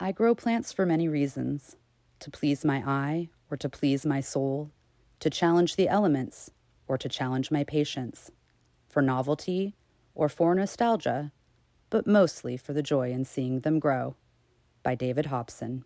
I grow plants for many reasons to please my eye or to please my soul, to challenge the elements or to challenge my patience, for novelty or for nostalgia, but mostly for the joy in seeing them grow. By David Hobson.